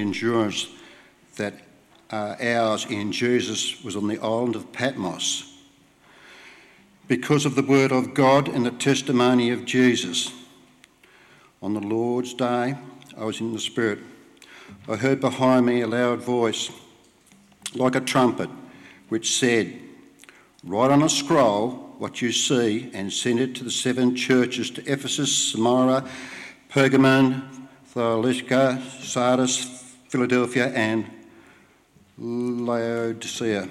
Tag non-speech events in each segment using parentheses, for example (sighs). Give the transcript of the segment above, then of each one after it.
endurance that uh, ours in Jesus was on the island of Patmos because of the word of God and the testimony of Jesus. On the Lord's day, I was in the Spirit. I heard behind me a loud voice, like a trumpet, which said, Write on a scroll what you see and send it to the seven churches to Ephesus, Smyrna, Pergamon, Thyatira, Sardis, Philadelphia, and Laodicea.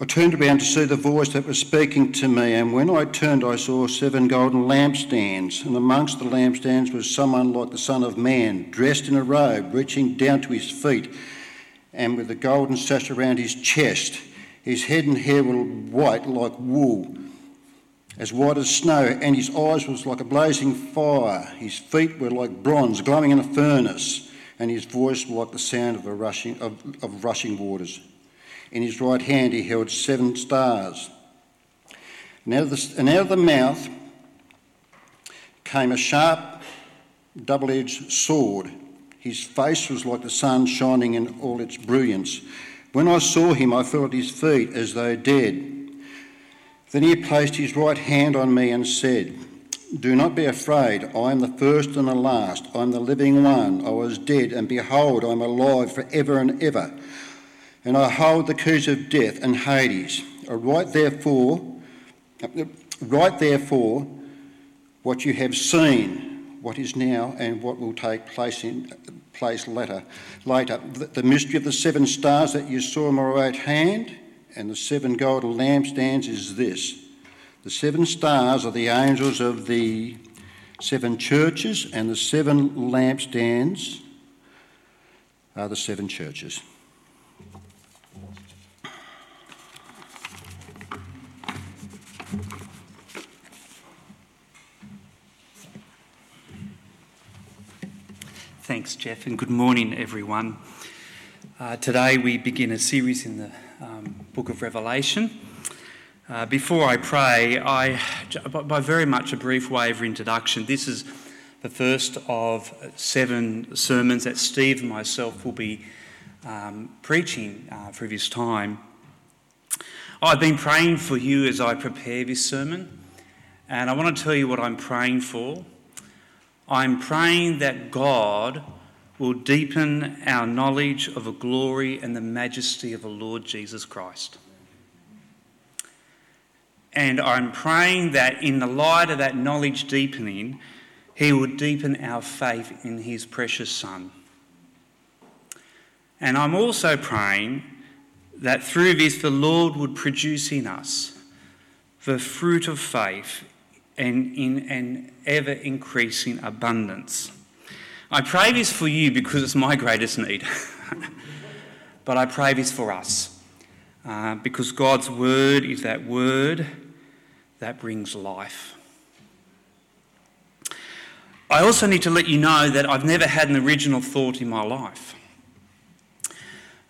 I turned around to see the voice that was speaking to me, and when I turned, I saw seven golden lampstands, and amongst the lampstands was someone like the Son of Man, dressed in a robe, reaching down to his feet, and with a golden sash around his chest. His head and hair were white like wool, as white as snow, and his eyes was like a blazing fire. His feet were like bronze, glowing in a furnace, and his voice like the sound of, rushing, of, of rushing waters. In his right hand he held seven stars. And out, the, and out of the mouth came a sharp, double edged sword. His face was like the sun shining in all its brilliance. When I saw him, I fell at his feet as though dead. Then he placed his right hand on me and said, Do not be afraid. I am the first and the last. I am the living one. I was dead, and behold, I am alive for ever and ever. And I hold the keys of death and Hades. Uh, write therefore, uh, write therefore what you have seen, what is now, and what will take place in place later. Later, the mystery of the seven stars that you saw in my right hand and the seven golden lampstands is this: the seven stars are the angels of the seven churches, and the seven lampstands are the seven churches. Thanks, Jeff, and good morning, everyone. Uh, today we begin a series in the um, book of Revelation. Uh, before I pray, I, by very much a brief way of introduction, this is the first of seven sermons that Steve and myself will be um, preaching uh, this time. I've been praying for you as I prepare this sermon, and I want to tell you what I'm praying for. I'm praying that God will deepen our knowledge of the glory and the majesty of the Lord Jesus Christ. And I'm praying that in the light of that knowledge deepening, He will deepen our faith in His precious Son. And I'm also praying that through this, the Lord would produce in us the fruit of faith and in an ever increasing abundance. I pray this for you because it's my greatest need. (laughs) but I pray this for us uh, because God's word is that word that brings life. I also need to let you know that I've never had an original thought in my life.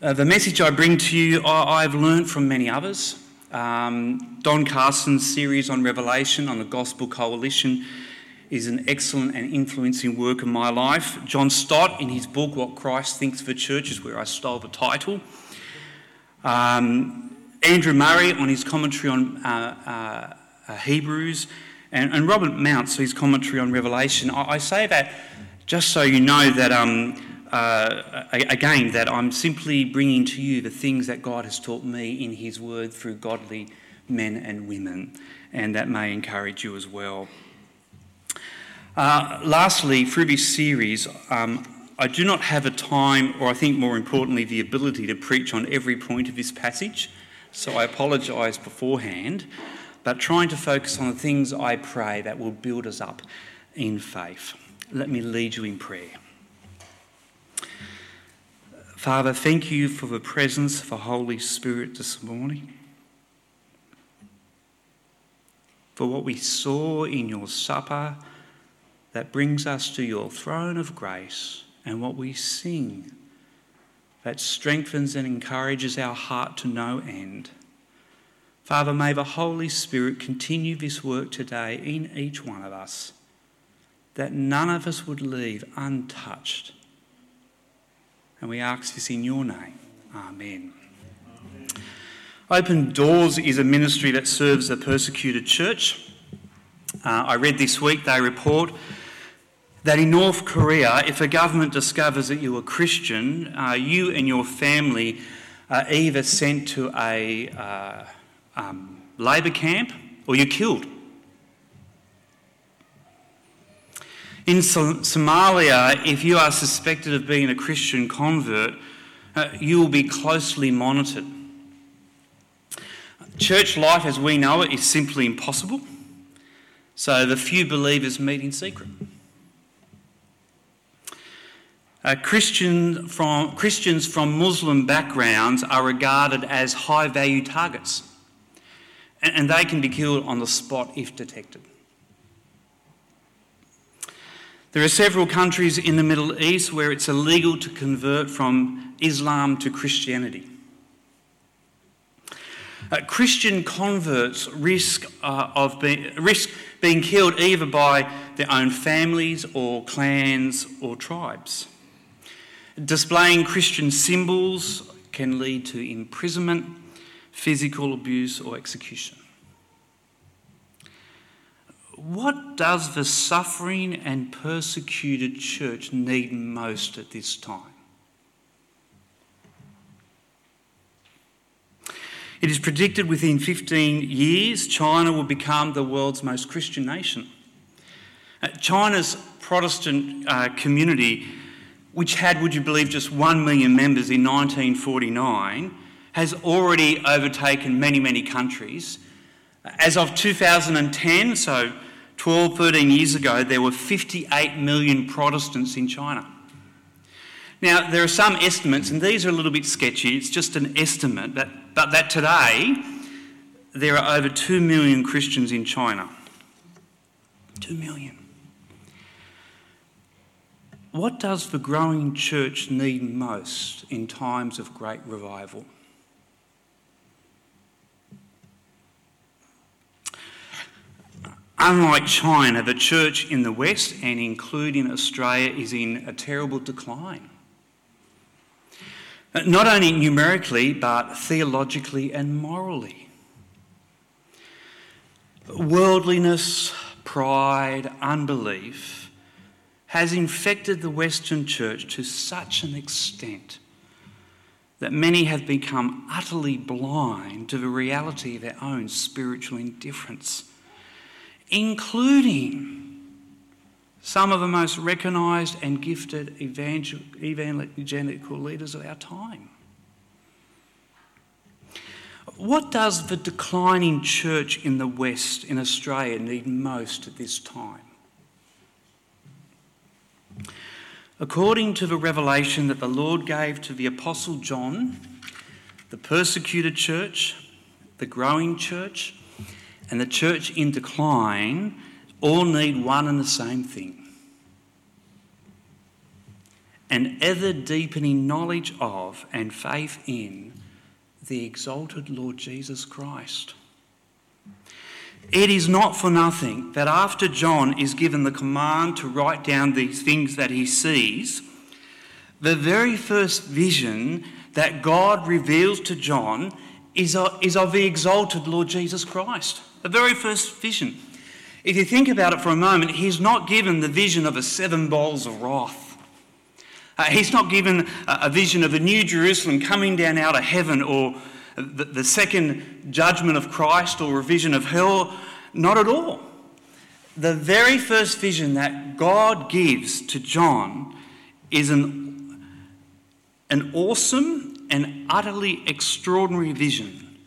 Uh, the message I bring to you, I, I've learned from many others. Um, Don Carson's series on Revelation on the Gospel Coalition is an excellent and influencing work in my life. John Stott, in his book What Christ Thinks for Church, is where I stole the title. Um, Andrew Murray on his commentary on uh, uh, Hebrews, and, and, Robert Mounce, his commentary on Revelation. I, I say that just so you know that um, uh, again, that I'm simply bringing to you the things that God has taught me in His Word through godly men and women, and that may encourage you as well. Uh, lastly, through this series, um, I do not have a time, or I think more importantly, the ability to preach on every point of this passage, so I apologise beforehand, but trying to focus on the things I pray that will build us up in faith. Let me lead you in prayer. Father, thank you for the presence of the Holy Spirit this morning. For what we saw in your supper that brings us to your throne of grace, and what we sing that strengthens and encourages our heart to no end. Father, may the Holy Spirit continue this work today in each one of us, that none of us would leave untouched And we ask this in your name. Amen. Open Doors is a ministry that serves the persecuted church. Uh, I read this week they report that in North Korea, if a government discovers that you're a Christian, uh, you and your family are either sent to a uh, um, labour camp or you're killed. In Somalia, if you are suspected of being a Christian convert, uh, you will be closely monitored. Church life as we know it is simply impossible, so the few believers meet in secret. Uh, Christian from, Christians from Muslim backgrounds are regarded as high value targets, and, and they can be killed on the spot if detected. There are several countries in the Middle East where it's illegal to convert from Islam to Christianity. Uh, Christian converts risk, uh, of being, risk being killed either by their own families or clans or tribes. Displaying Christian symbols can lead to imprisonment, physical abuse, or execution. What does the suffering and persecuted church need most at this time? It is predicted within 15 years China will become the world's most Christian nation. China's Protestant uh, community which had, would you believe, just 1 million members in 1949, has already overtaken many, many countries. As of 2010, so 12, 13 years ago, there were 58 million Protestants in China. Now, there are some estimates, and these are a little bit sketchy, it's just an estimate, but, but that today there are over 2 million Christians in China. 2 million. What does the growing church need most in times of great revival? Unlike China, the church in the West and including Australia is in a terrible decline. Not only numerically, but theologically and morally. Worldliness, pride, unbelief has infected the Western church to such an extent that many have become utterly blind to the reality of their own spiritual indifference, including some of the most recognised and gifted evangelical leaders of our time. What does the declining church in the West, in Australia, need most at this time? According to the revelation that the Lord gave to the Apostle John, the persecuted church, the growing church, and the church in decline all need one and the same thing an ever deepening knowledge of and faith in the exalted Lord Jesus Christ. It is not for nothing that after John is given the command to write down these things that he sees, the very first vision that God reveals to John is of, is of the exalted Lord Jesus Christ. The very first vision. If you think about it for a moment, he's not given the vision of a seven bowls of wrath. Uh, he's not given a, a vision of a new Jerusalem coming down out of heaven or the, the second judgment of Christ or revision of hell. Not at all. The very first vision that God gives to John is an, an awesome and utterly extraordinary vision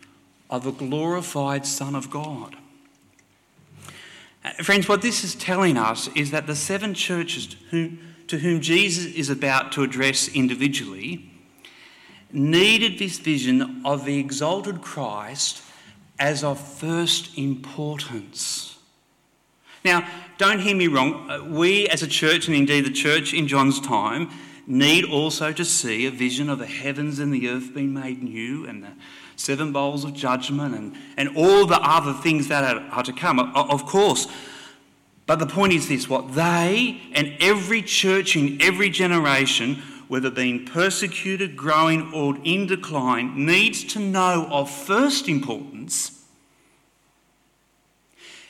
of a glorified Son of God. Uh, friends, what this is telling us is that the seven churches to whom, to whom Jesus is about to address individually needed this vision of the exalted Christ as of first importance. Now, don't hear me wrong. Uh, we as a church, and indeed the church in John's time, need also to see a vision of the heavens and the earth being made new and the seven bowls of judgment and, and all the other things that are, are to come, of course. But the point is this what they and every church in every generation whether being persecuted, growing, or in decline, needs to know of first importance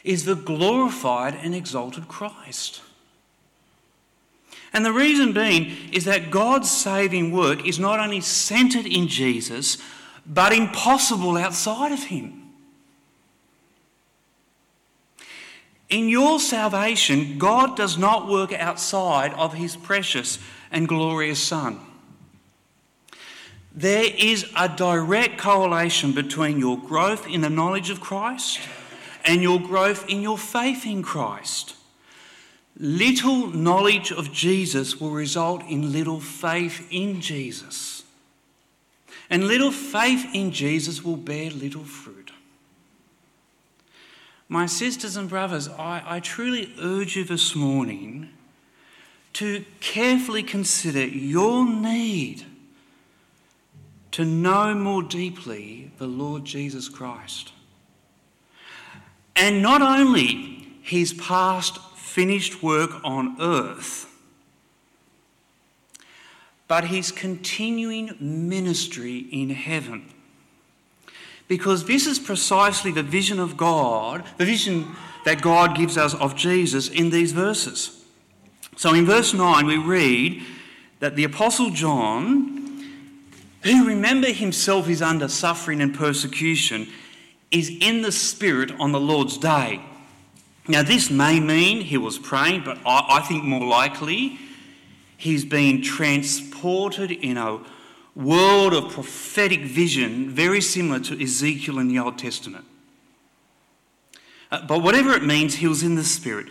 is the glorified and exalted Christ. And the reason being is that God's saving work is not only centred in Jesus, but impossible outside of him. In your salvation, God does not work outside of his precious and glorious Son. There is a direct correlation between your growth in the knowledge of Christ and your growth in your faith in Christ. Little knowledge of Jesus will result in little faith in Jesus. And little faith in Jesus will bear little fruit. My sisters and brothers, I, I truly urge you this morning to carefully consider your need to know more deeply the Lord Jesus Christ. And not only his past finished work on earth, but his continuing ministry in heaven. Because this is precisely the vision of God, the vision that God gives us of Jesus in these verses. So in verse 9, we read that the Apostle John, who remember himself is under suffering and persecution, is in the Spirit on the Lord's day. Now, this may mean he was praying, but I, I think more likely he's been transported in a world of prophetic vision very similar to Ezekiel in the Old Testament. Uh, but whatever it means, he was in the Spirit.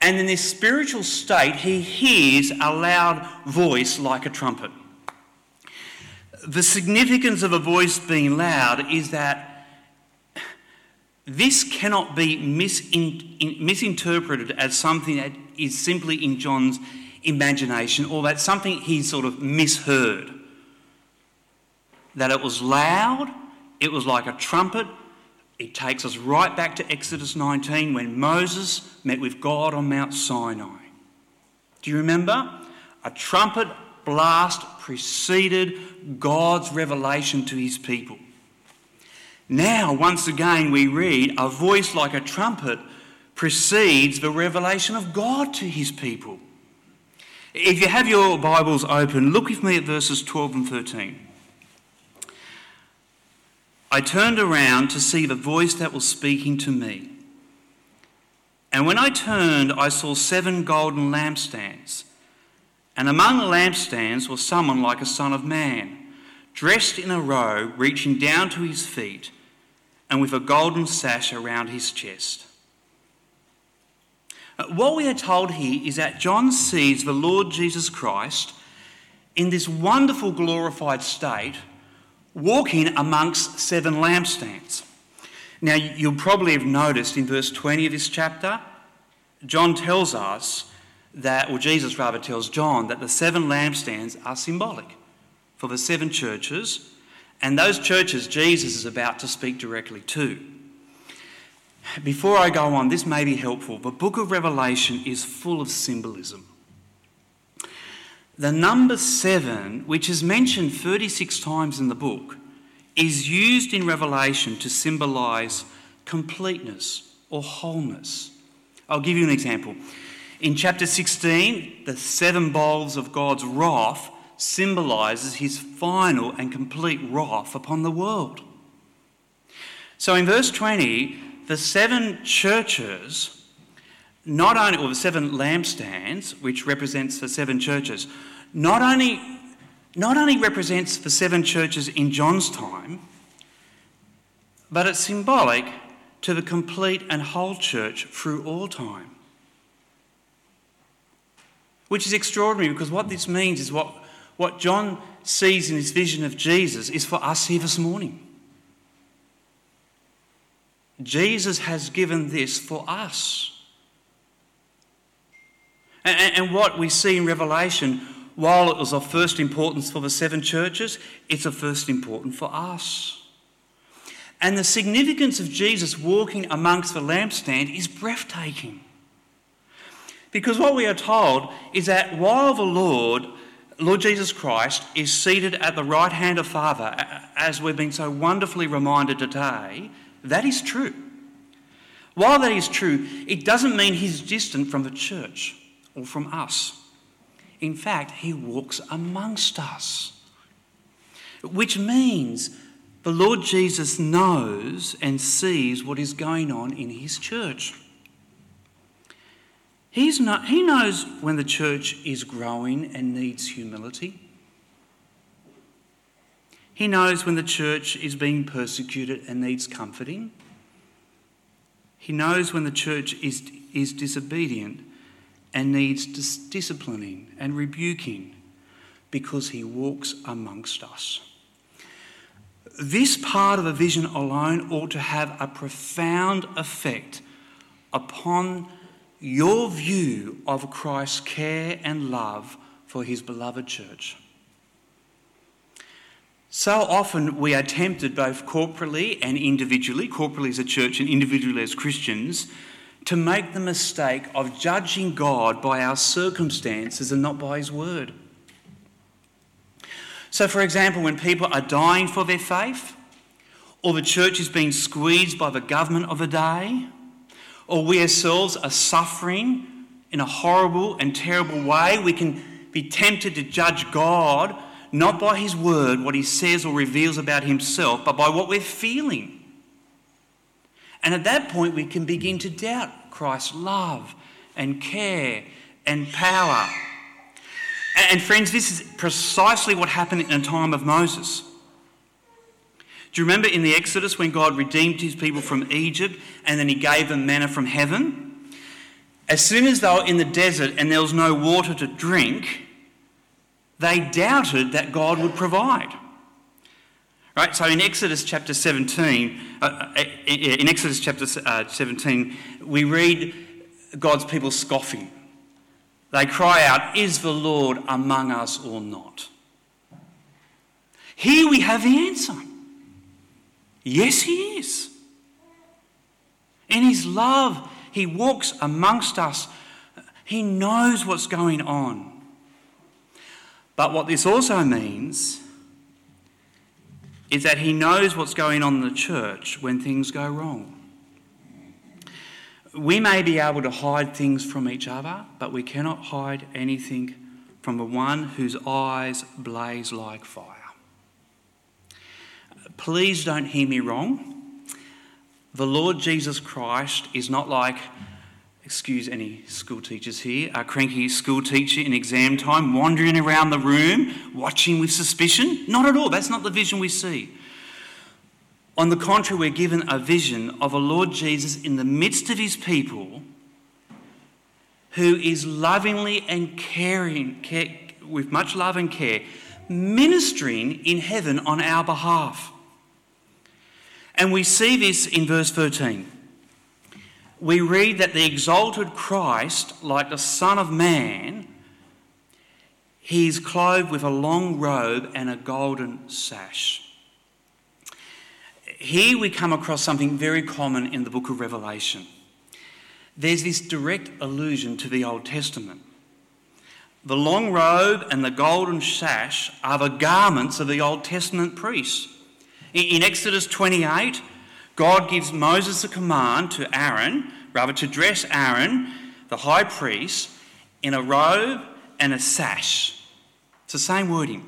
And in this spiritual state, he hears a loud voice like a trumpet. The significance of a voice being loud is that this cannot be misinterpreted as something that is simply in John's imagination or that something he sort of misheard. That it was loud, it was like a trumpet. It takes us right back to Exodus 19 when Moses met with God on Mount Sinai. Do you remember? A trumpet blast preceded God's revelation to his people. Now, once again, we read a voice like a trumpet precedes the revelation of God to his people. If you have your Bibles open, look with me at verses 12 and 13. I turned around to see the voice that was speaking to me. And when I turned, I saw seven golden lampstands. And among the lampstands was someone like a son of man, dressed in a robe reaching down to his feet and with a golden sash around his chest. Uh, what we are told here is that John sees the Lord Jesus Christ in this wonderful glorified state walking amongst seven lampstands. Now, you'll probably have noticed in verse 20 of this chapter, John tells us that, or Jesus rather tells John, that the seven lampstands are symbolic for the seven churches and those churches Jesus is about to speak directly to. Before I go on, this may be helpful. The book of Revelation is full of symbolism. The number seven, which is mentioned 36 times in the book, is used in Revelation to symbolise completeness or wholeness. I'll give you an example. In chapter 16, the seven bowls of God's wrath symbolizes his final and complete wrath upon the world. So in verse 20, the seven churches, not only, or the seven lampstands, which represents the seven churches, not only, not only represents the seven churches in John's time, but it's symbolic to the complete and whole church through all time. Which is extraordinary because what this means is what what John sees in his vision of Jesus is for us here this morning. Jesus has given this for us. And, and, what we see in Revelation, while it was of first importance for the seven churches, it's of first importance for us. And the significance of Jesus walking amongst the lampstand is breathtaking. Because what we are told is that while the Lord Lord Jesus Christ is seated at the right hand of Father, as we've been so wonderfully reminded today, that is true. While that is true, it doesn't mean he's distant from the church or from us. In fact, he walks amongst us, which means the Lord Jesus knows and sees what is going on in his church. He's not, he knows when the church is growing and needs humility. He knows when the church is being persecuted and needs comforting. He knows when the church is, is disobedient and needs dis- disciplining and rebuking because he walks amongst us. This part of a vision alone ought to have a profound effect upon your view of Christ's care and love for his beloved church. So often we are tempted, both corporately and individually, corporately as a church and individually as Christians, to make the mistake of judging God by our circumstances and not by His word. So, for example, when people are dying for their faith, or the church is being squeezed by the government of a day, or we ourselves are suffering in a horrible and terrible way, we can be tempted to judge God not by His word, what He says or reveals about Himself, but by what we're feeling. And at that point, we can begin to doubt Christ's love and care and power. And friends, this is precisely what happened in the time of Moses. Do you remember in the Exodus when God redeemed his people from Egypt and then he gave them manna from heaven? As soon as they were in the desert and there was no water to drink, they doubted that God would provide. Right? So in Exodus chapter 17, uh, uh in Exodus chapter uh, 17, we read God's people scoffing. They cry out, Is the Lord among us or not? Here we have the answer. Yes, He is. In His love, He walks amongst us. He knows what's going on. But what this also means is that He knows what's going on in the church when things go wrong. We may be able to hide things from each other, but we cannot hide anything from the one whose eyes blaze like fire. Please don't hear me wrong. The Lord Jesus Christ is not like, excuse any school teachers here, a cranky school teacher in exam time wandering around the room, watching with suspicion. Not at all. That's not the vision we see. On the contrary, we're given a vision of a Lord Jesus in the midst of his people who is lovingly and caring, care, with much love and care, ministering in heaven on our behalf. And we see this in verse 13. We read that the exalted Christ, like the Son of Man, he is clothed with a long robe and a golden sash. Here we come across something very common in the book of Revelation. There's this direct allusion to the Old Testament. The long robe and the golden sash are the garments of the Old Testament priests. In Exodus 28, God gives Moses a command to Aaron, rather to dress Aaron, the high priest, in a robe and a sash. It's the same wording.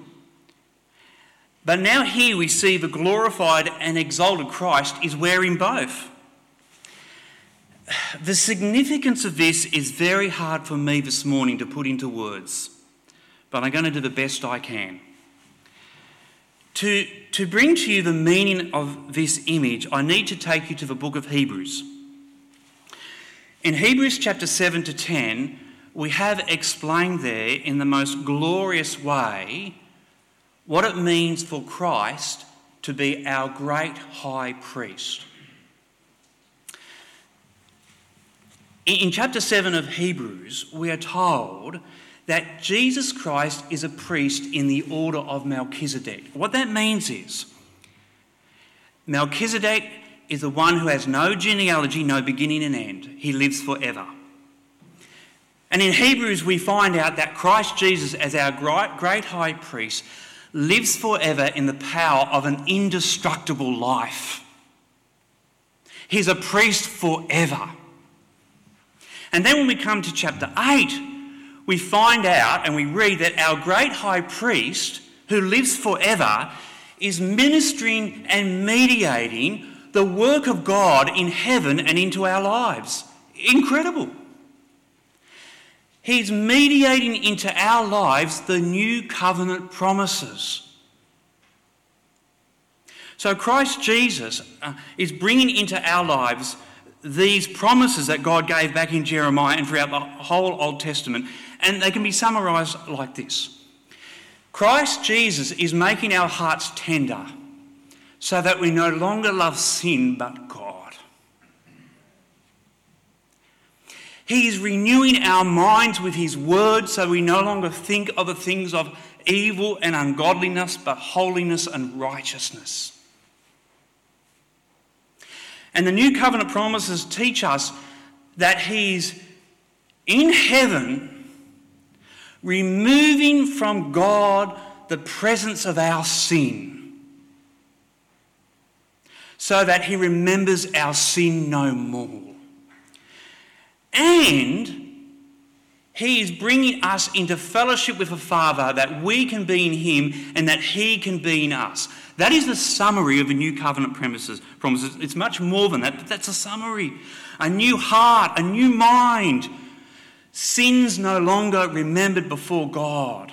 But now here we see the glorified and exalted Christ is wearing both. The significance of this is very hard for me this morning to put into words, but I'm going to do the best I can. To, to bring to you the meaning of this image, I need to take you to the book of Hebrews. In Hebrews chapter 7 to 10, we have explained there in the most glorious way what it means for Christ to be our great high priest. In chapter 7 of Hebrews, we are told that Jesus Christ is a priest in the order of Melchizedek. What that means is Melchizedek is the one who has no genealogy, no beginning and end. He lives forever. And in Hebrews, we find out that Christ Jesus, as our great high priest, lives forever in the power of an indestructible life. He's a priest forever. And then when we come to chapter 8, we find out and we read that our great high priest, who lives forever, is ministering and mediating the work of God in heaven and into our lives. Incredible. He's mediating into our lives the new covenant promises. So Christ Jesus uh, is bringing into our lives these promises that God gave back in Jeremiah and throughout the whole Old Testament, and they can be summarized like this Christ Jesus is making our hearts tender so that we no longer love sin but God. He is renewing our minds with His word so we no longer think of the things of evil and ungodliness, but holiness and righteousness. And the new covenant promises teach us that He's in heaven, removing from God the presence of our sin, so that He remembers our sin no more. And he is bringing us into fellowship with the Father that we can be in Him and that He can be in us. That is the summary of the new covenant premises, promises. It's much more than that, but that's a summary. A new heart, a new mind. Sins no longer remembered before God.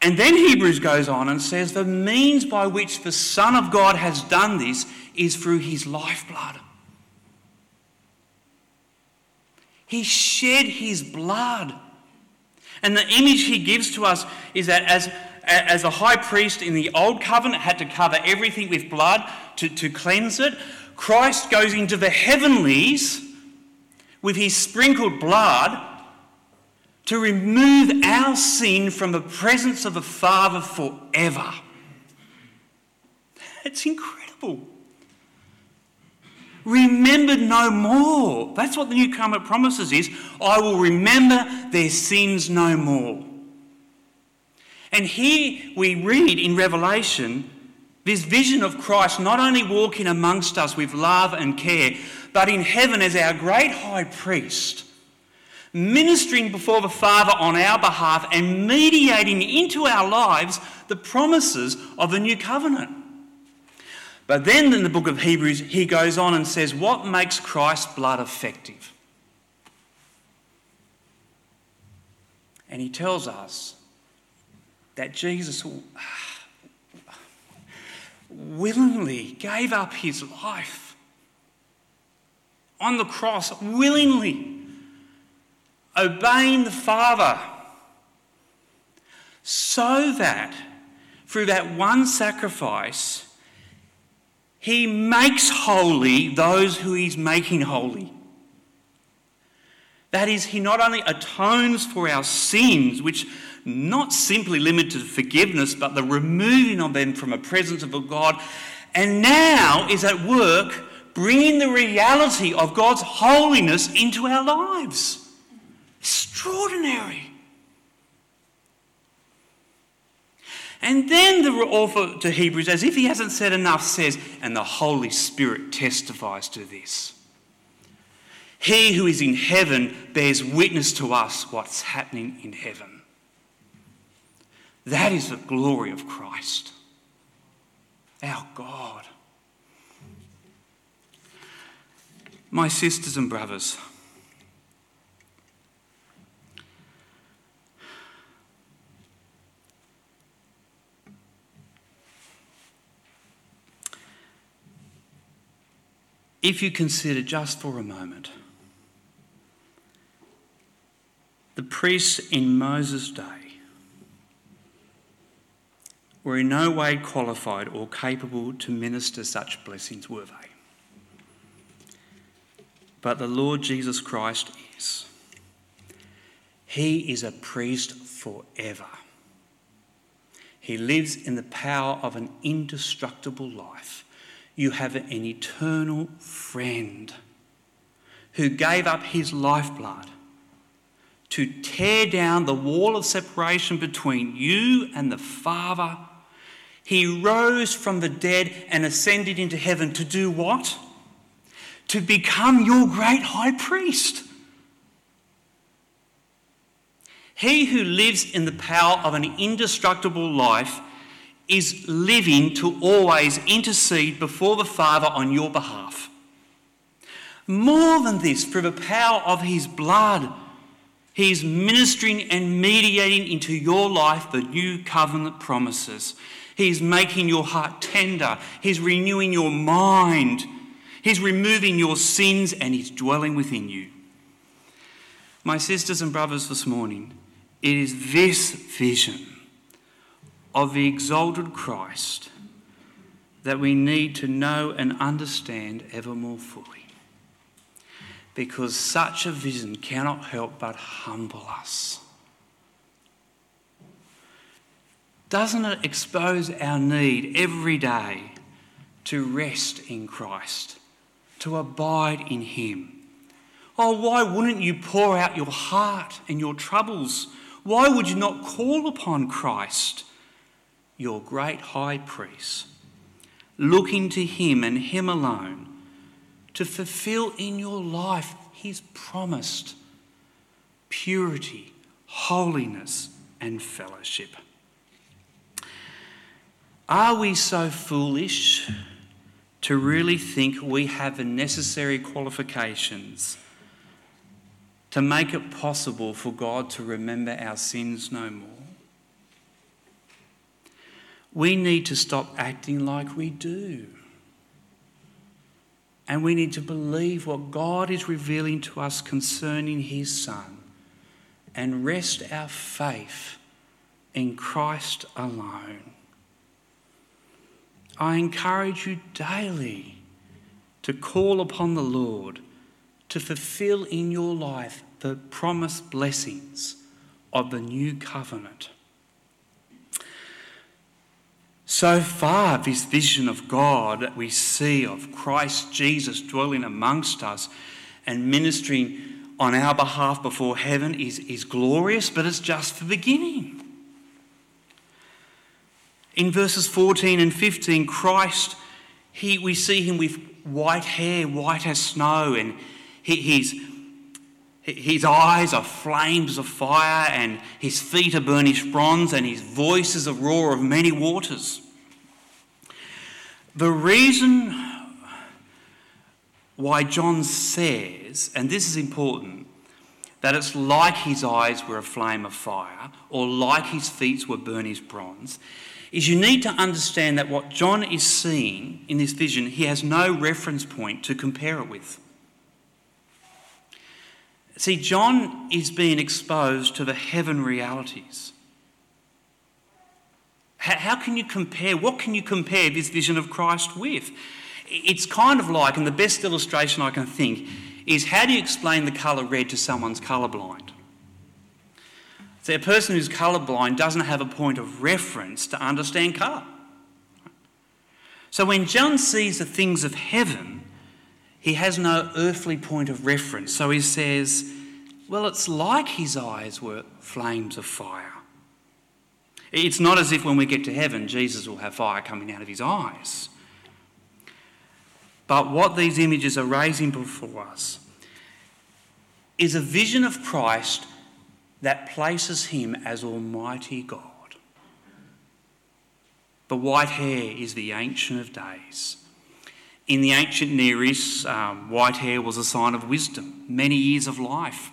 And then Hebrews goes on and says the means by which the Son of God has done this is through His lifeblood. He shed his blood. And the image he gives to us is that as, as a high priest in the old covenant had to cover everything with blood to, to cleanse it, Christ goes into the heavenlies with his sprinkled blood to remove our sin from the presence of the Father forever. It's incredible remembered no more. That's what the new covenant promises is. I will remember their sins no more. And here we read in Revelation this vision of Christ not only walking amongst us with love and care, but in heaven as our great high priest, ministering before the Father on our behalf and mediating into our lives the promises of the new covenant. But then in the book of Hebrews, he goes on and says, What makes Christ's blood effective? And he tells us that Jesus willingly gave up his life on the cross, willingly obeying the Father, so that through that one sacrifice, he makes holy those who he's making holy. That is, he not only atones for our sins, which not simply limited to forgiveness, but the removing of them from the presence of a God, and now is at work bringing the reality of God's holiness into our lives. Extraordinary. And then the author to Hebrews, as if he hasn't said enough, says, and the Holy Spirit testifies to this. He who is in heaven bears witness to us what's happening in heaven. That is the glory of Christ, our God. My sisters and brothers, if you consider just for a moment the priests in Moses' day were in no way qualified or capable to minister such blessings, were they? But the Lord Jesus Christ is. He is a priest forever. He lives in the power of an indestructible life you have an eternal friend who gave up his lifeblood to tear down the wall of separation between you and the Father. He rose from the dead and ascended into heaven to do what? To become your great high priest. He who lives in the power of an indestructible life is living to always intercede before the Father on your behalf. More than this, through the power of his blood, he is ministering and mediating into your life the new covenant promises. He is making your heart tender. He's renewing your mind. He's removing your sins and he's dwelling within you. My sisters and brothers, this morning, it is this vision of the exalted Christ that we need to know and understand ever more fully. Because such a vision cannot help but humble us. Doesn't it expose our need every day to rest in Christ, to abide in Him? Oh, why wouldn't you pour out your heart and your troubles why would you not call upon Christ, your great high priest, looking to him and him alone to fulfill in your life his promised purity, holiness, and fellowship? Are we so foolish to really think we have the necessary qualifications? to make it possible for God to remember our sins no more. We need to stop acting like we do. And we need to believe what God is revealing to us concerning His Son and rest our faith in Christ alone. I encourage you daily to call upon the Lord to fulfill in your life the promised blessings of the new covenant. So far, this vision of God that we see of Christ Jesus dwelling amongst us and ministering on our behalf before heaven is, is glorious, but it's just the beginning. In verses 14 and 15, Christ, he, we see him with white hair, white as snow, and he, he's his eyes are flames of fire, and his feet are burnished bronze, and his voice is a roar of many waters. The reason why John says, and this is important, that it's like his eyes were a flame of fire, or like his feet were burnished bronze, is you need to understand that what John is seeing in this vision, he has no reference point to compare it with. See, John is being exposed to the heaven realities. How can you compare? What can you compare this vision of Christ with? It's kind of like, and the best illustration I can think is how do you explain the colour red to someone's colourblind? So, a person who's colorblind doesn't have a point of reference to understand colour. So, when John sees the things of heaven, he has no earthly point of reference. So he says, Well, it's like his eyes were flames of fire. It's not as if when we get to heaven, Jesus will have fire coming out of his eyes. But what these images are raising before us is a vision of Christ that places him as Almighty God. The white hair is the Ancient of Days. In the ancient Near East, um, white hair was a sign of wisdom, many years of life.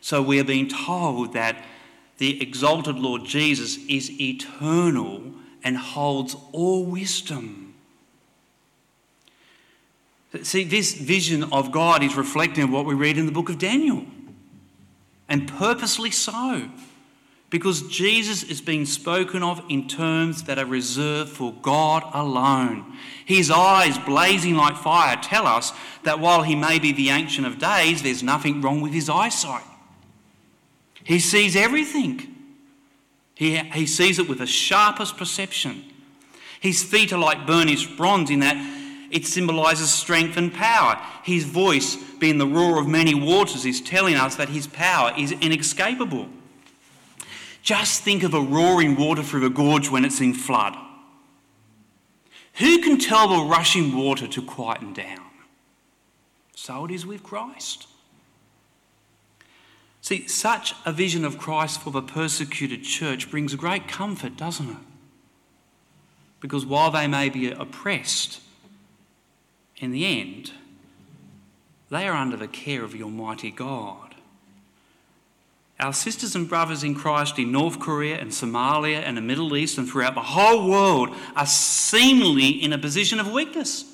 So we are being told that the exalted Lord Jesus is eternal and holds all wisdom. See, this vision of God is reflecting what we read in the book of Daniel, and purposely so because Jesus is being spoken of in terms that are reserved for God alone. His eyes, blazing like fire, tell us that while he may be the Ancient of Days, there's nothing wrong with his eyesight. He sees everything, he, he sees it with the sharpest perception. His feet are like burnished bronze in that it symbolises strength and power. His voice, being the roar of many waters, is telling us that his power is inescapable. Just think of a roaring water through a gorge when it's in flood. Who can tell the rushing water to quieten down? So it is with Christ. See, such a vision of Christ for the persecuted church brings great comfort, doesn't it? Because while they may be oppressed, in the end, they are under the care of your mighty God. Our sisters and brothers in Christ in North Korea and Somalia and the Middle East and throughout the whole world are seemingly in a position of weakness.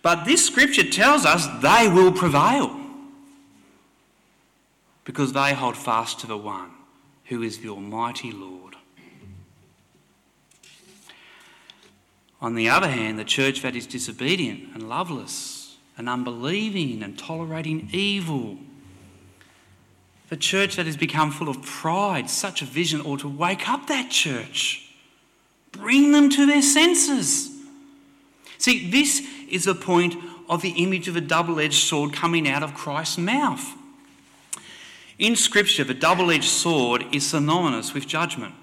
But this scripture tells us they will prevail because they hold fast to the one who is the Almighty Lord. On the other hand, the church that is disobedient and loveless and unbelieving and tolerating evil, the church that has become full of pride, such a vision ought to wake up that church, bring them to their senses. See, this is the point of the image of a double edged sword coming out of Christ's mouth. In Scripture, the double edged sword is synonymous with judgment.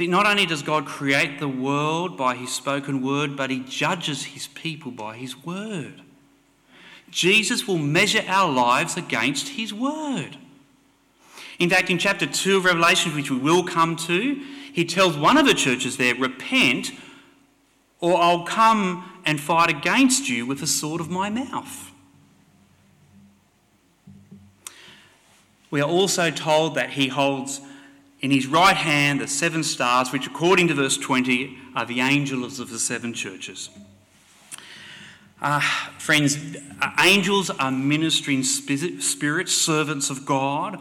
See, not only does God create the world by his spoken word, but he judges his people by his word. Jesus will measure our lives against his word. In fact, in chapter 2 of Revelation, which we will come to, he tells one of the churches there, Repent, or I'll come and fight against you with the sword of my mouth. We are also told that he holds in his right hand the seven stars, which, according to verse 20, are the angels of the seven churches. Uh, friends, angels are ministering spirits, servants of God.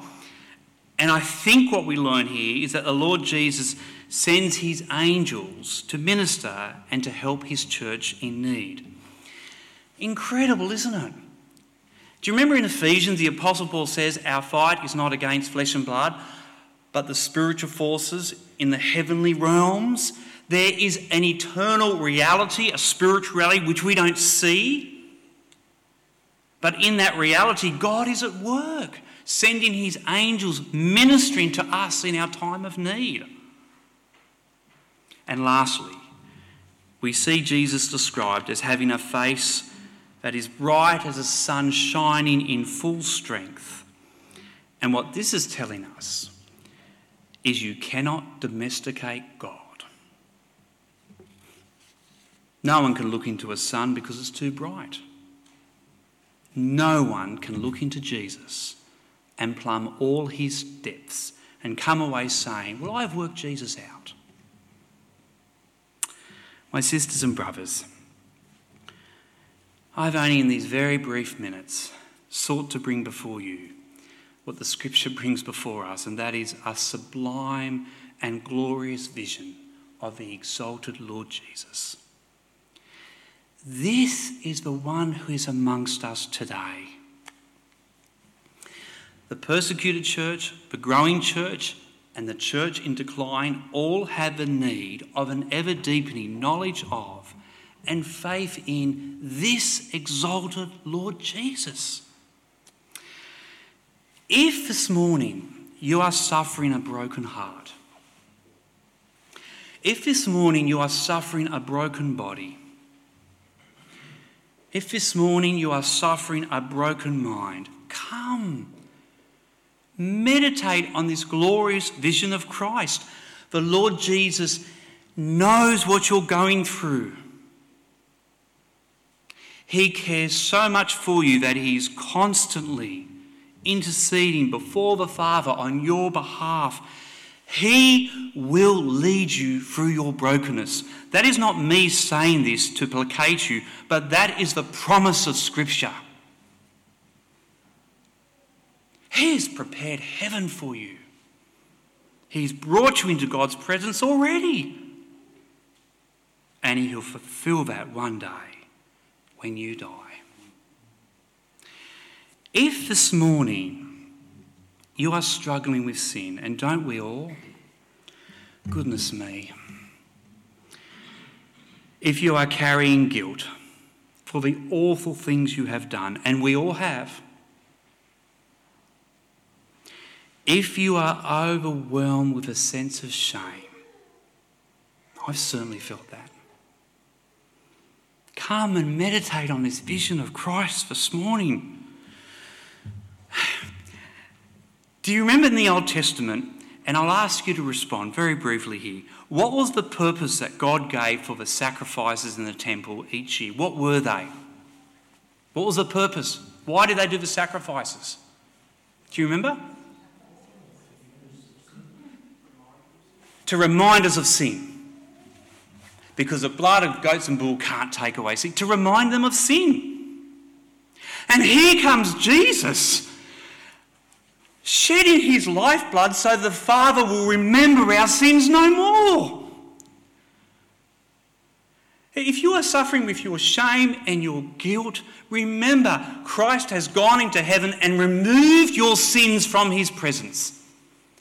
And I think what we learn here is that the Lord Jesus sends his angels to minister and to help his church in need. Incredible, isn't it? Do you remember in Ephesians, the Apostle Paul says, Our fight is not against flesh and blood, but the spiritual forces in the heavenly realms? There is an eternal reality, a spirituality which we don't see. But in that reality, God is at work, sending his angels, ministering to us in our time of need. And lastly, we see Jesus described as having a face that is bright as a sun shining in full strength. And what this is telling us is you cannot domesticate God. No one can look into a sun because it's too bright. No one can look into Jesus and plumb all his depths and come away saying, Well, I've worked Jesus out. My sisters and brothers, I've only in these very brief minutes sought to bring before you what the scripture brings before us, and that is a sublime and glorious vision of the exalted Lord Jesus. This is the one who is amongst us today. The persecuted church, the growing church, and the church in decline all have the need of an ever deepening knowledge of and faith in this exalted Lord Jesus. If this morning you are suffering a broken heart, if this morning you are suffering a broken body, if this morning you are suffering a broken mind, come. Meditate on this glorious vision of Christ. The Lord Jesus knows what you're going through. He cares so much for you that He is constantly interceding before the Father on your behalf. He will lead you through your brokenness. That is not me saying this to placate you, but that is the promise of Scripture. He has prepared heaven for you. He's brought you into God's presence already. And He'll fulfill that one day when you die. If this morning you are struggling with sin, and don't we all? Goodness me. if you are carrying guilt for the awful things you have done, and we all have, if you are overwhelmed with a sense of shame, I've certainly felt that. Come and meditate on this vision of Christ this morning. (sighs) Do you remember in the Old Testament? And I'll ask you to respond very briefly here. What was the purpose that God gave for the sacrifices in the temple each year? What were they? What was the purpose? Why did they do the sacrifices? Do you remember? To remind us of sin. Because the blood of goats and bull can't take away sin. To remind them of sin. And here comes Jesus shedding his lifeblood so the Father will remember our sins no more. If you are suffering with your shame and your guilt, remember Christ has gone into heaven and removed your sins from his presence.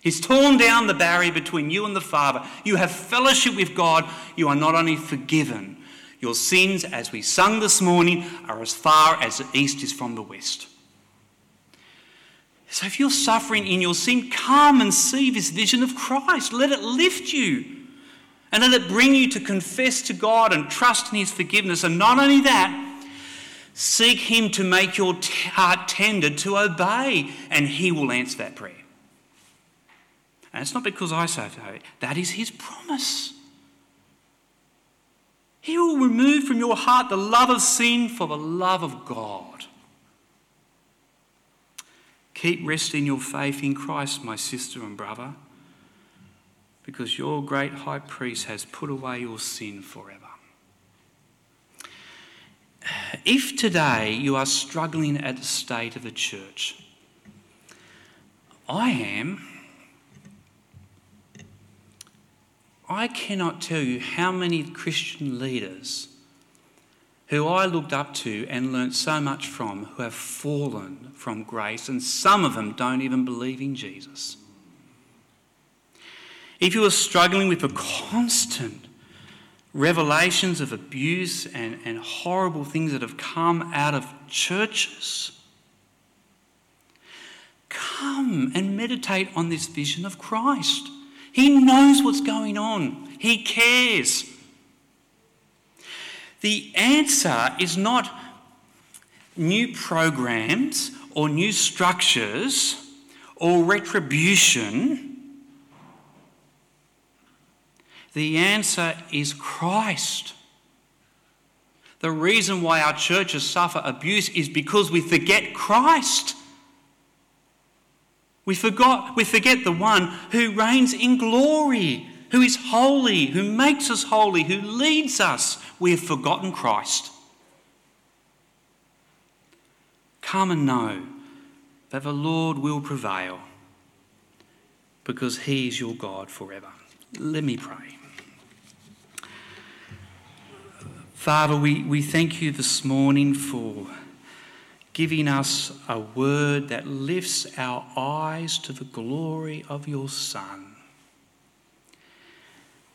He's torn down the barrier between you and the Father. You have fellowship with God. You are not only forgiven, your sins, as we sung this morning, are as far as the east is from the west. So if you're suffering in your sin, come and see this vision of Christ. Let it lift you. And let it bring you to confess to God and trust in His forgiveness. And not only that, seek Him to make your heart tender to obey, and He will answer that prayer. And it's not because I say so, that is His promise. He will remove from your heart the love of sin for the love of God. Keep resting your faith in Christ, my sister and brother, because your great high priest has put away your sin forever. If today you are struggling at the state of the church, I am. I cannot tell you how many Christian leaders who I looked up to and learnt so much from, who have fallen from grace, and some of them don't even believe in Jesus. If you are struggling with the constant revelations of abuse and, and horrible things that have come out of churches, come and meditate on this vision of Christ. He knows what's going on, He cares. The answer is not new programs or new structures or retribution. The answer is Christ. The reason why our churches suffer abuse is because we forget Christ. We, forgot, we forget the one who reigns in glory who is holy, who makes us holy, who leads us, we have forgotten Christ. Come and know that the Lord will prevail because he is your God forever. Let me pray. Father, we, we thank you this morning for giving us a word that lifts our eyes to the glory of your Son.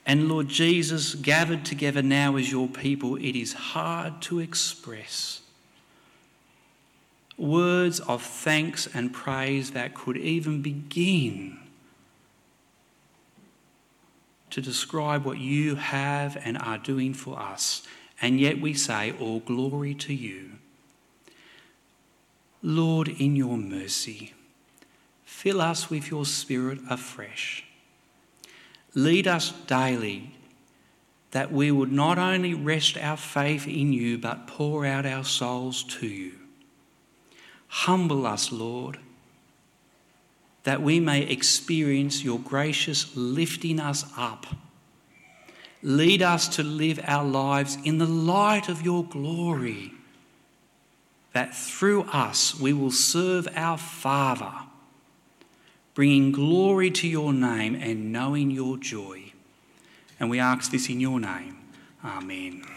And Lord Jesus, gathered together now as your people, it is hard to express words of thanks and praise that could even begin to describe what you have and are doing for us. And yet we say, All glory to you. Lord, in your mercy, fill us with your Spirit afresh Lead us daily that we would not only rest our faith in you, but pour out our souls to you. Humble us, Lord, that we may experience your gracious lifting us up. Lead us to live our lives in the light of your glory, that through us we will serve our Father bringing glory to your name and knowing your joy. And we ask this in your name. Amen.